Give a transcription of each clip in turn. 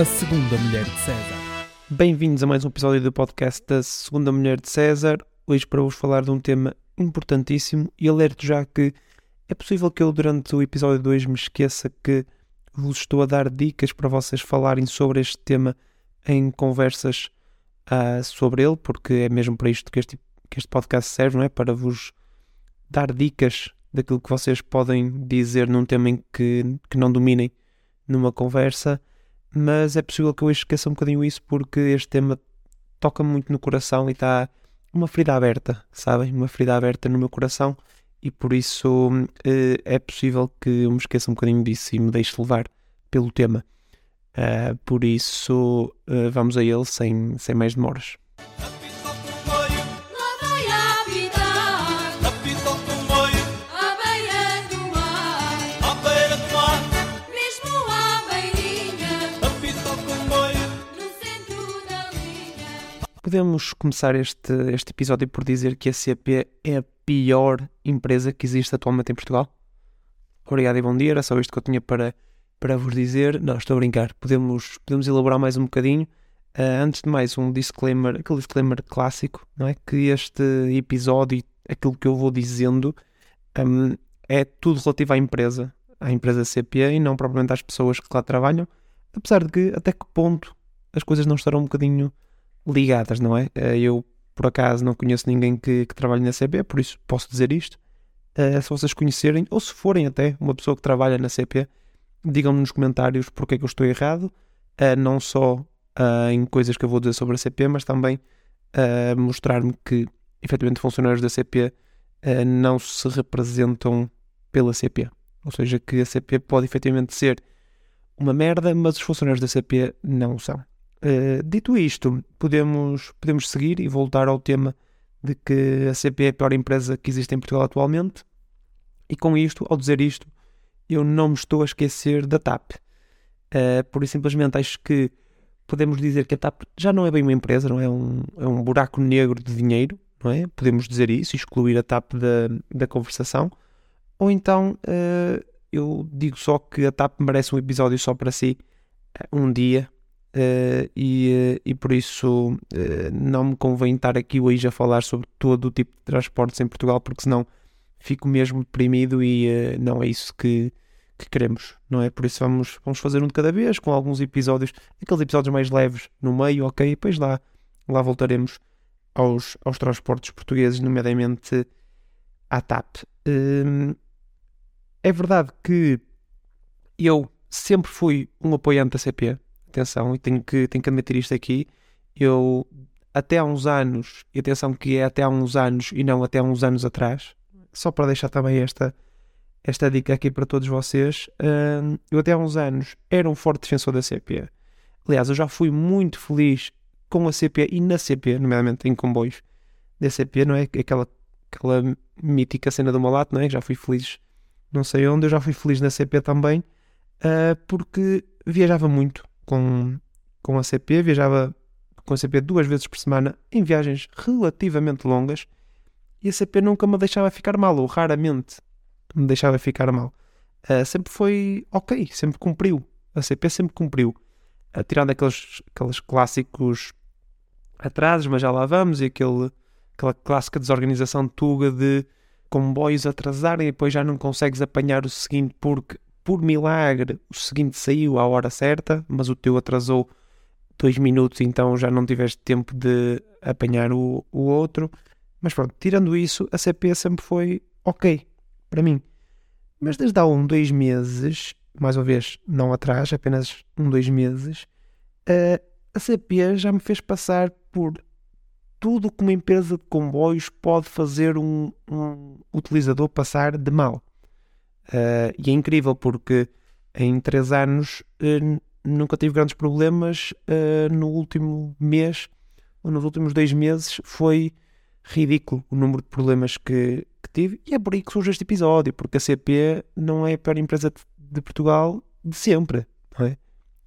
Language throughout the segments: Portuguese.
A Segunda Mulher de César. Bem-vindos a mais um episódio do podcast da Segunda Mulher de César. Hoje para vos falar de um tema importantíssimo e alerto já que é possível que eu durante o episódio 2 me esqueça que vos estou a dar dicas para vocês falarem sobre este tema em conversas uh, sobre ele, porque é mesmo para isto que este, que este podcast serve, não é? Para vos dar dicas daquilo que vocês podem dizer num tema em que, que não dominem numa conversa, mas é possível que eu esqueça um bocadinho isso porque este tema toca muito no coração e está uma ferida aberta, sabem? Uma ferida aberta no meu coração e por isso uh, é possível que eu me esqueça um bocadinho disso e me deixe levar pelo tema. Uh, por isso, uh, vamos a ele sem, sem mais demoras. Podemos começar este, este episódio por dizer que a CP é a pior empresa que existe atualmente em Portugal? Obrigado e bom dia, era só isto que eu tinha para, para vos dizer. Não, estou a brincar, podemos, podemos elaborar mais um bocadinho. Uh, antes de mais, um disclaimer, aquele disclaimer clássico, não é? Que este episódio, aquilo que eu vou dizendo, um, é tudo relativo à empresa, à empresa CP e não propriamente às pessoas que lá trabalham, apesar de que até que ponto as coisas não estarão um bocadinho ligadas, não é? Eh, eu, por acaso, não conheço ninguém que, que trabalhe na CP, por isso posso dizer isto. Uh, se vocês conhecerem, ou se forem até uma pessoa que trabalha na CP, digam-me nos comentários porque é que eu estou errado, uh, não só em coisas que eu vou dizer sobre a CP, mas também mostrar-me que, efetivamente, funcionários da CP não se representam pela CP. Ou seja, que a CP pode efetivamente ser uma merda, mas os funcionários da CP não são. Uh, dito isto, podemos, podemos seguir e voltar ao tema de que a CP é a pior empresa que existe em Portugal atualmente. E com isto, ao dizer isto, eu não me estou a esquecer da TAP. Uh, por simplesmente acho que podemos dizer que a TAP já não é bem uma empresa, não é um, é um buraco negro de dinheiro, não é? Podemos dizer isso, excluir a TAP da, da conversação. Ou então, uh, eu digo só que a TAP merece um episódio só para si, um dia, Uh, e, uh, e por isso uh, não me convém estar aqui hoje a falar sobre todo o tipo de transportes em Portugal, porque senão fico mesmo deprimido e não é isso que, que, queremos, não é? Por isso vamos, vamos fazer um de cada vez, com alguns episódios, aqueles episódios mais leves no meio, ok? E depois lá, lá voltaremos aos, aos transportes portugueses, nomeadamente à TAP. Hum, é verdade que eu sempre fui um apoiante da CP, atenção, e tenho que, tenho que admitir isto aqui, eu até há uns anos, e atenção que é até há uns anos e não até há uns anos atrás, só para deixar também esta, esta dica aqui para todos vocês, hum, eu até há uns anos era um forte defensor da CP. Aliás, eu já fui muito feliz com a CP e na CP, nomeadamente em comboios da CP, não é? Aquela, aquela mítica cena do Malato, não é? Já fui feliz, não sei onde, eu já fui feliz na CP também, uh, porque viajava muito com, com a CP, viajava com a CP duas vezes por semana em viagens relativamente longas e a CP nunca me deixava ficar mal, ou raramente me deixava ficar mal. Uh, sempre foi ok, sempre cumpriu. A CP sempre cumpriu. Uh, tirando aqueles, aqueles clássicos atrasos, mas já lá vamos, e aquele, aquela clássica desorganização de Tuga de comboios atrasarem e depois já não consegues apanhar o seguinte porque por milagre, o seguinte saiu à hora certa, mas o teu atrasou dois minutos, então já não tiveste tempo de apanhar o, o outro. Mas pronto, tirando isso, a CP sempre foi ok para mim. Mas desde há um, dois meses, mais uma vez, não atrás, apenas um, dois meses, a CP já me fez passar por tudo que uma empresa de comboios pode fazer um, um utilizador passar de mal. Uh, e é incrível porque em três anos uh, nunca tive grandes problemas. Uh, no último mês, ou nos últimos dois meses, foi ridículo o número de problemas que, que, tive. E é por aí que surge este episódio, porque a CP não é a pior empresa de, Portugal de sempre. Não é?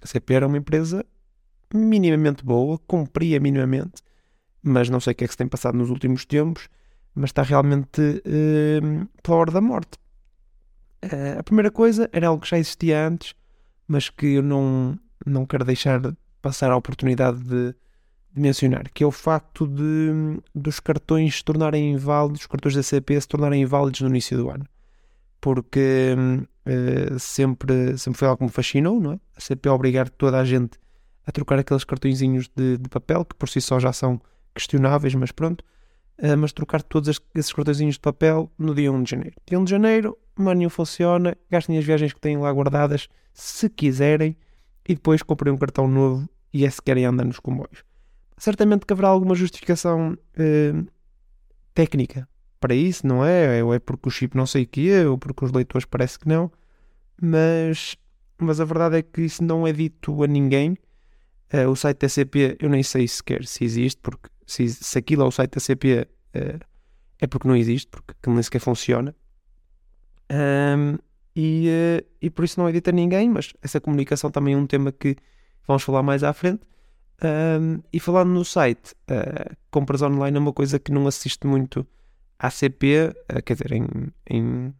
A CP era uma empresa minimamente boa, cumpria minimamente, mas não sei o que é que se tem passado nos últimos tempos, mas está realmente uh, pela hora da morte. Uh, a primeira coisa era algo que já existia antes, mas que eu não, não quero deixar passar a oportunidade de, de mencionar, que é o facto de dos cartões se tornarem inválidos, os cartões da CP se tornarem inválidos no início do ano. Porque uh, sempre, sempre foi algo que me fascinou, não é? A CP obrigar toda a gente a trocar aqueles cartõezinhos de, de papel, que por si só já são questionáveis, mas pronto. Uh, mas trocar todos esses cartõezinhos de papel no dia 1 de janeiro. Dia 1 de janeiro, menu funciona, gastem as viagens que têm lá guardadas, se quiserem, e depois comprem um cartão novo e é se querem andar nos comboios. Certamente que haverá alguma justificação uh, técnica para isso, não é? Ou é porque o chip não sei o que é, ou porque os leitores parece que não, mas, mas a verdade é que isso não é dito a ninguém Uh, o site da CP eu nem sei sequer se existe, porque se, se aquilo é o site da CP uh, eh, é porque não existe, porque nem sequer funciona. Um, e, uh, e por isso não edita ninguém, mas essa comunicação também é um tema que vamos falar mais à frente. Um, e falando no site, compras online é uma coisa que não assiste muito à CP, quer dizer, em, em,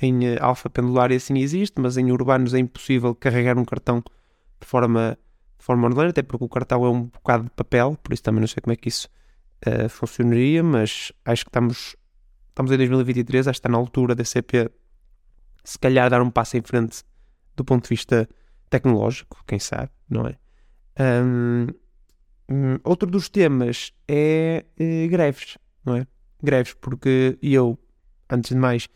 em alfa pendular e assim existe, mas em urbanos é impossível carregar um cartão de forma de forma online, até porque o cartão é um bocado de papel, por isso também não sei como é que isso uh, funcionaria, mas acho que estamos, estamos em 2023, acho que está na altura da CP se calhar dar um passo em frente do ponto de vista tecnológico, quem sabe, não é? Um, outro dos temas é uh, greves, não é? Greves, porque eu, antes de mais,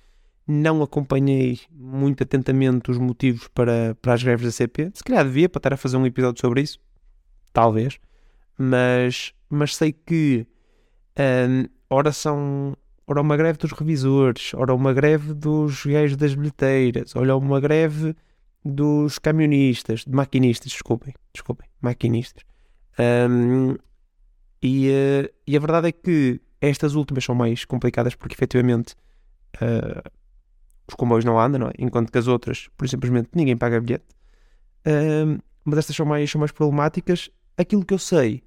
não acompanhei muito atentamente os motivos para, para as greves da CP. Se calhar devia para estar a fazer um episódio sobre isso. Talvez. Mas, mas sei que um, ora são. Ora uma greve dos revisores, ora uma greve dos gajos das bilheteiras, ora uma greve dos camionistas, de maquinistas, desculpem, desculpem, maquinistas. Um, e, uh, e a verdade é que estas últimas são mais complicadas porque efetivamente uh, os comboios não andam, não é? Enquanto que as outras, por simplesmente, ninguém paga bilhete. Uh, mas estas são mais, são mais problemáticas. Aquilo que eu sei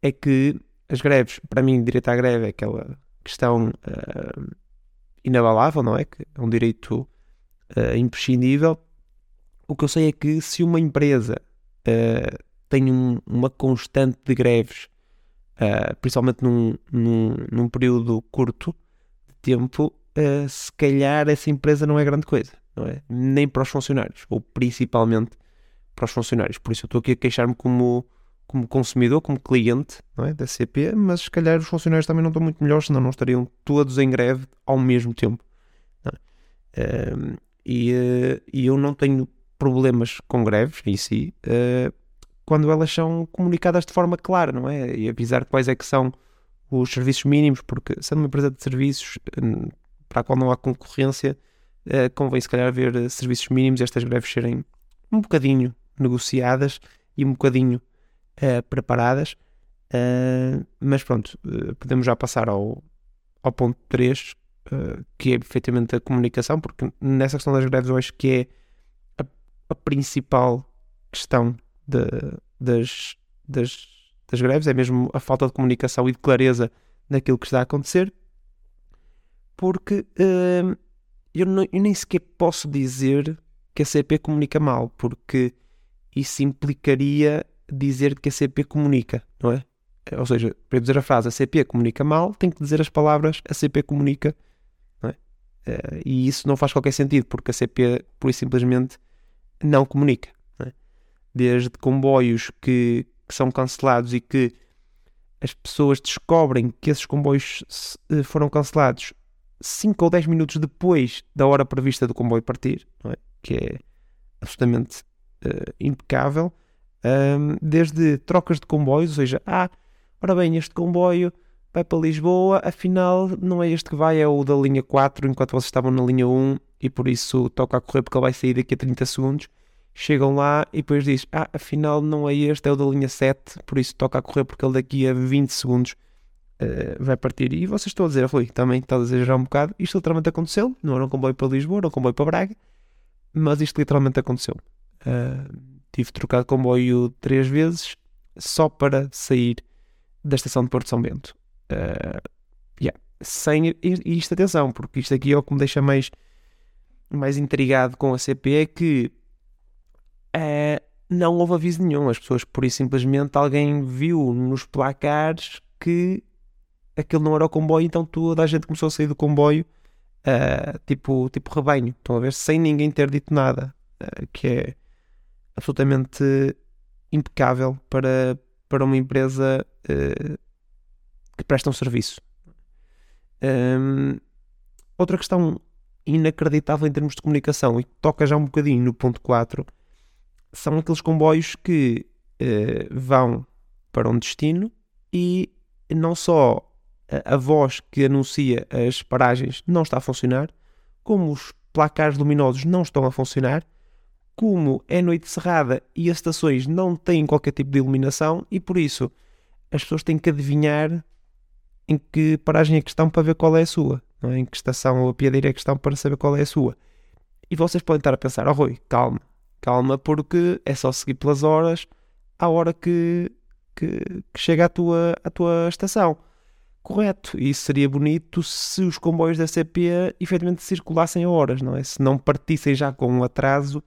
é que as greves, para mim, direito à greve é aquela questão uh, inabalável, não é? Que é um direito uh, imprescindível. O que eu sei é que se uma empresa uh, tem um, uma constante de greves, principalmente num, num, num período curto de tempo, uh, se calhar essa empresa não é grande coisa, não é? Nem para os funcionários, ou principalmente para os funcionários. Por isso eu estou aqui a queixar-me como, como consumidor, como cliente não é? da CP, mas se calhar os funcionários também não estão muito melhores, senão não estariam todos em greve ao mesmo tempo. É? Uh, e, uh, e eu não tenho problemas com greves em si, uh, quando elas são comunicadas de forma clara, não é? E avisar quais é que são os serviços mínimos, porque sendo uma empresa de serviços, para a qual não há concorrência, uh, convém se calhar haver uh, serviços mínimos estas greves serem um bocadinho negociadas e um bocadinho uh, preparadas. mas pronto, podemos já passar ao, ao ponto 3, que é efetivamente a comunicação, porque nessa questão das greves eu acho que é a, a principal questão de, das, das, das greves, é mesmo a falta de comunicação e de clareza naquilo que está a acontecer porque uh, eu, não, eu, nem sequer posso dizer que a CP comunica mal, porque isso implicaria dizer que a CP comunica, não é? Ou seja, para dizer a frase a CP comunica mal, tem que dizer as palavras a CP comunica, não é? Uh, e isso não faz qualquer sentido, porque a CP, por isso simplesmente, não comunica. Não é? Desde comboios que, que são cancelados e que as pessoas descobrem que esses comboios eh, foram cancelados 5 ou 10 minutos depois da hora prevista do comboio partir, é? que é absolutamente uh, impecável, um, desde trocas de comboios, ou seja, ah, ora bem, este comboio vai para Lisboa, afinal não é este que vai, é o da linha 4, enquanto vocês estavam na linha 1 e por isso toca a correr porque ele vai sair daqui a 30 segundos. Chegam lá e depois diz, ah, afinal não é este, é o da linha 7, por isso toca a correr porque ele daqui a 20 segundos uh, vai partir. E vocês estão a dizer, Rui, também está a exagerar um bocado. Isto literalmente aconteceu. Não era um comboio para Lisboa, era um comboio para Braga. Mas isto literalmente aconteceu. Uh, tive de comboio três vezes só para sair da estação de Porto São Bento. Uh, yeah. Sem, e, e isto, atenção, porque isto aqui é o que me deixa mais, mais intrigado com a CP: é que uh, não houve aviso nenhum. As pessoas, por isso simplesmente, alguém viu nos placares que aquilo não era o comboio, então toda a gente começou a sair do comboio, uh, tipo, tipo rebanho. Estão a ver? Sem ninguém ter dito nada, uh, que é absolutamente impecável para, para uma empresa uh, que presta um serviço. Um, outra questão inacreditável em termos de comunicação e que toca já um bocadinho no ponto 4 são aqueles comboios que vão para um destino e não só a, a voz que anuncia as paragens não está a funcionar, como os placares luminosos não estão a funcionar, como é noite cerrada e as estações não têm qualquer tipo de iluminação e por isso as pessoas têm que adivinhar em que paragem é que estão para ver qual é a sua, é? em que estação ou a piadeira é que estão para saber qual é a sua. E vocês podem estar a pensar, oh Rui, calma, calma, porque é só seguir pelas horas à hora que, que, que chega à tua, à tua estação. Correto, e seria bonito se os comboios da CP efetivamente circulassem a horas, não é? Se não partissem já com um atraso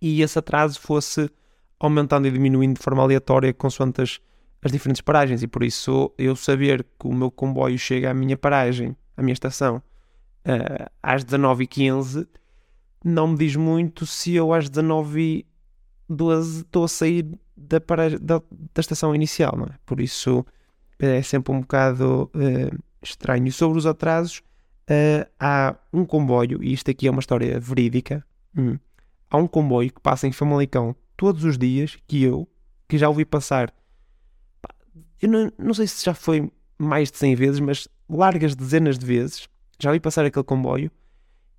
e esse atraso fosse aumentando e diminuindo de forma aleatória consoante as, as diferentes paragens. E por isso eu saber que o meu comboio chega à minha paragem, à minha estação, uh, às 19h15 não me diz muito se eu às 19 12 estou a sair da, paragem, da, da, estação inicial, não é? Por isso é sempre um bocado uh, estranho. Sobre os atrasos, uh, há um comboio, e isto aqui é uma história verídica, hum, há um comboio que passa em Famalicão todos os dias, que eu, que já ouvi passar, eu não, não sei se já foi mais de 100 vezes, mas largas dezenas de vezes, já ouvi passar aquele comboio,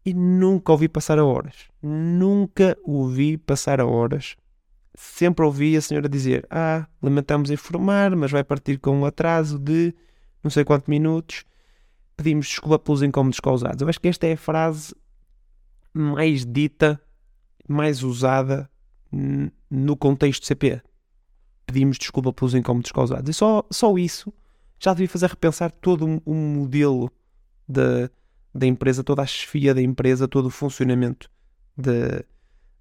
e nunca ouvi passar a horas. Nunca ouvi passar a horas. Sempre ouvi a senhora dizer: Ah, lamentamos informar, mas vai partir com um atraso de não sei quantos minutos. Pedimos desculpa pelos incómodos causados. Eu acho que esta é a frase mais dita, mais usada no contexto CP. Pedimos desculpa pelos incómodos causados. E só, só isso já devia fazer repensar todo o um, um modelo de da empresa, toda a chefia da empresa, todo o funcionamento de,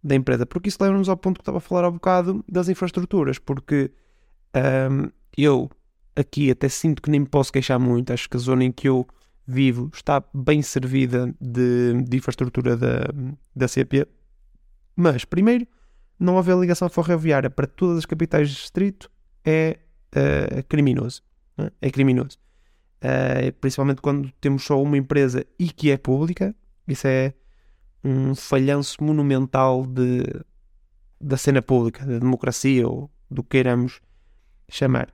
da empresa. Porque isso leva-nos ao ponto que estava a falar há bocado das infraestruturas, porque um, eu aqui até sinto que nem me posso queixar muito, acho que a zona em que eu vivo está bem servida de, de infraestrutura da, da CP, mas primeiro, não haver ligação ferroviária para todas as capitais de distrito é uh, criminoso. É? é criminoso uh, principalmente quando temos só uma empresa e que é pública. Isso é um falhanço monumental de, da cena pública, da democracia ou do que queiramos chamar.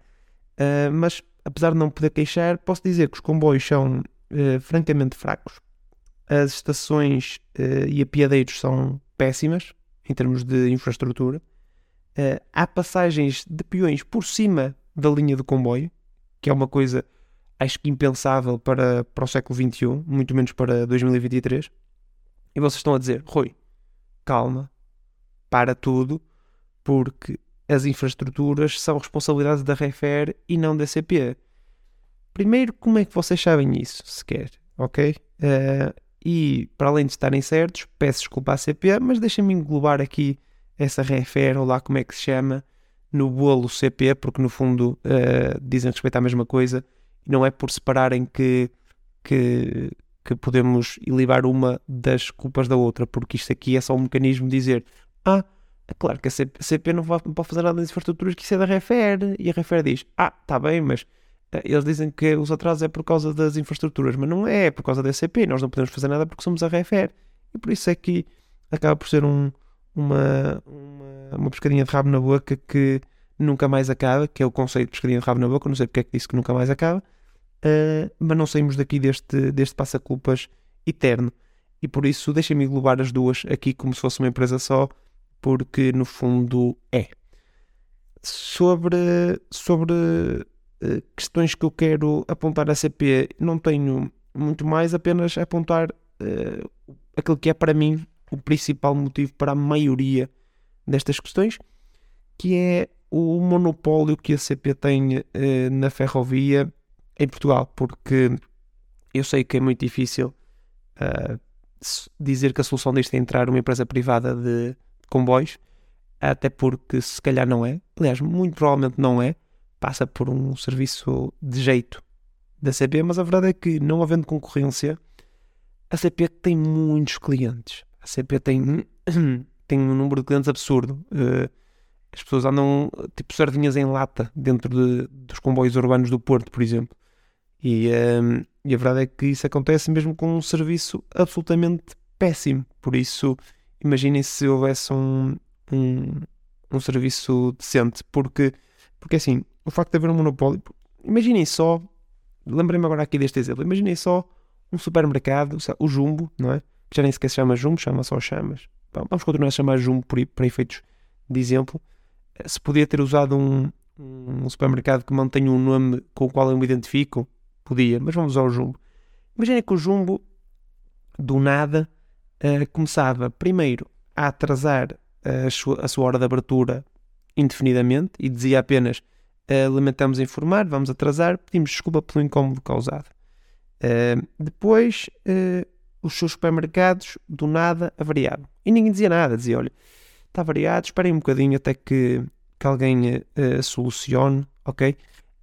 Uh, mas apesar de não poder queixar, posso dizer que os comboios são uh, francamente fracos. As estações uh, e apiadeiros são péssimas em termos de infraestrutura. há passagens de peões por cima da linha do comboio, que é uma coisa acho que impensável para, para o século XXI, muito menos para 2023. E vocês estão a dizer, Rui, calma, para tudo, porque as infraestruturas são responsabilidade da Refer e não da CP. Primeiro, como é que vocês sabem isso, sequer, ok? Uh, e, para além de estarem certos, peço desculpa à CP, mas deixem-me englobar aqui essa Refer, ou lá como é que se chama, no bolo CP, porque no fundo uh, dizem respeito à mesma coisa, e não é por separarem que, que, que podemos ilibar uma das culpas da outra, porque isto aqui é só um mecanismo de dizer ah, é claro que a CP, não, vai, não pode fazer nada das infraestruturas que isso é da Refer, e a Refer diz, ah, está bem, mas eh, eles dizem que os atrasos é por causa das infraestruturas, mas não é, é por causa da CP, nós não podemos fazer nada porque somos a Refer, e por isso é que acaba por ser um, uma, uma, uma pescadinha de rabo na boca que nunca mais acaba, que é o conceito de pescadinha de rabo na boca, não sei porque é que disse que nunca mais acaba, uh, mas não saímos daqui deste, deste passa-culpas eterno. E por isso deixem-me englobar as duas aqui como se fosse uma empresa só, porque no fundo é. Sobre, sobre uh, questões que eu quero apontar à CP, não tenho muito mais, apenas apontar uh, aquilo que é para mim o principal motivo para a maioria destas questões, que é o monopólio que a CP tem na ferrovia em Portugal, porque eu sei que é muito difícil uh, dizer que a solução disto é entrar uma empresa privada de comboios, até porque se calhar não é, aliás, muito provavelmente não é, passa por um serviço de jeito da CP, mas a verdade é que não havendo concorrência, a CP tem muitos clientes. A CP tem, tem um número de clientes absurdo. Uh, as pessoas andam tipo sardinhas em lata dentro de, dos comboios urbanos do Porto, por exemplo. E, um, e, a verdade é que isso acontece mesmo com um serviço absolutamente péssimo. Por isso, imaginem se houvesse um, um, um serviço decente. Porque, porque assim, o facto de haver um monopólio. Imaginem só, lembrei-me agora aqui deste exemplo. Imaginem só um supermercado, o Jumbo, não é? Já nem sequer se chama Jumbo, chama só Chamas. Vamos continuar a chamar Jumbo para efeitos de exemplo se podia ter usado um, um supermercado que mantenha um nome com o qual eu me identifico, podia, mas vamos usar o Jumbo. Imagina que o Jumbo, do nada, uh, começava primeiro a atrasar a sua, a sua, hora de abertura indefinidamente e dizia apenas uh, lamentamos informar, vamos atrasar, pedimos desculpa pelo incómodo causado. Uh, depois, os seus supermercados, do nada, avariavam. E ninguém dizia nada, dizia, olha, está variado, esperem um bocadinho até que, que alguém uh, solucione, ok?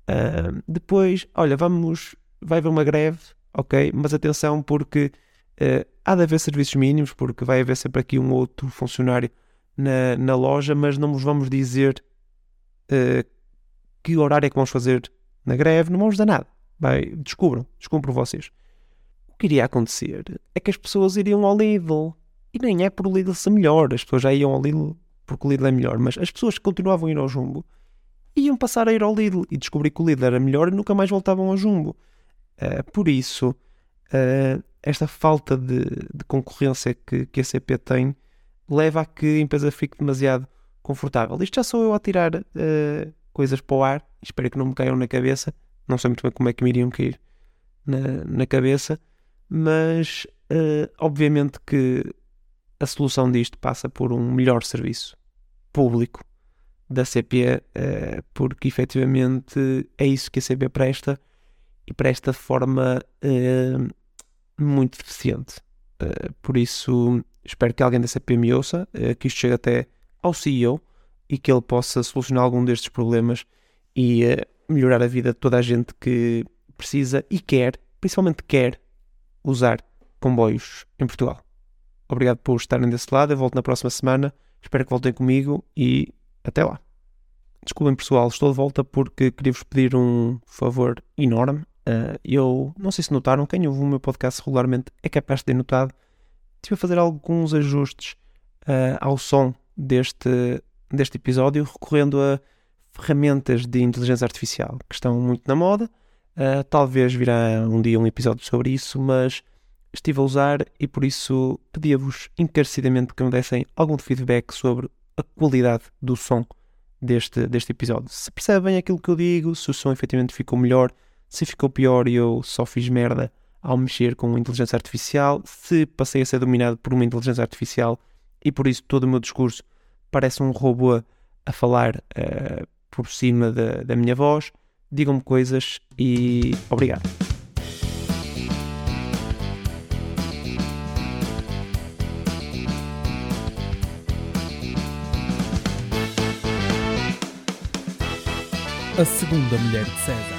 Uh, depois, olha, vamos, vai haver uma greve, ok? Mas atenção porque uh, há de haver serviços mínimos, porque vai haver sempre aqui um outro funcionário na, na loja, mas não vos vamos dizer que horário é que vamos fazer na greve, não vamos dar nada. Vai, descubram, descubram vocês. O que iria acontecer é que as pessoas iriam ao Lidl e nem é por o Lidl ser melhor, as pessoas já iam ao Lidl porque o Lidl é melhor, mas as pessoas que continuavam a ir ao Jumbo iam passar a ir ao Lidl e descobrir que o Lidl era melhor e nunca mais voltavam ao Jumbo. Uh, por isso, uh, esta falta de, de concorrência que, que a CP tem leva a que a empresa fique demasiado confortável. Isto já sou eu a tirar uh, coisas para o ar, espero que não me caiam na cabeça. Não sei muito bem como é que me iriam cair na, na cabeça, mas obviamente que a solução disto passa por um melhor serviço público da CP, eh, porque efetivamente é isso que a CP presta e presta de forma eh, muito deficiente. Eh, por isso, espero que alguém da CP me ouça, que isto chegue até ao CEO e que ele possa solucionar algum destes problemas e melhorar a vida de toda a gente que precisa e quer, principalmente quer, usar comboios em Portugal. Obrigado por estarem desse lado. Eu volto na próxima semana. Espero que voltem comigo e até lá. Desculpem, pessoal, estou de volta porque queria-vos pedir um favor enorme. Uh, eu não sei se notaram, quem ouve o meu podcast regularmente é capaz de ter notado. Estive a fazer alguns ajustes uh, ao som deste, deste episódio, recorrendo a ferramentas de inteligência artificial que estão muito na moda. Uh, talvez virá um dia um episódio sobre isso, mas estive a usar e por isso pedia-vos encarecidamente que me dessem algum feedback sobre a qualidade do som deste, deste episódio. Se percebem aquilo que eu digo, se o som efetivamente ficou melhor, se ficou pior e eu só fiz merda ao mexer com inteligência artificial, se passei a ser dominado por uma inteligência artificial e por isso todo o meu discurso parece um robô a falar uh, por cima da, da minha voz. Digam-me coisas e obrigado. A segunda mulher de César.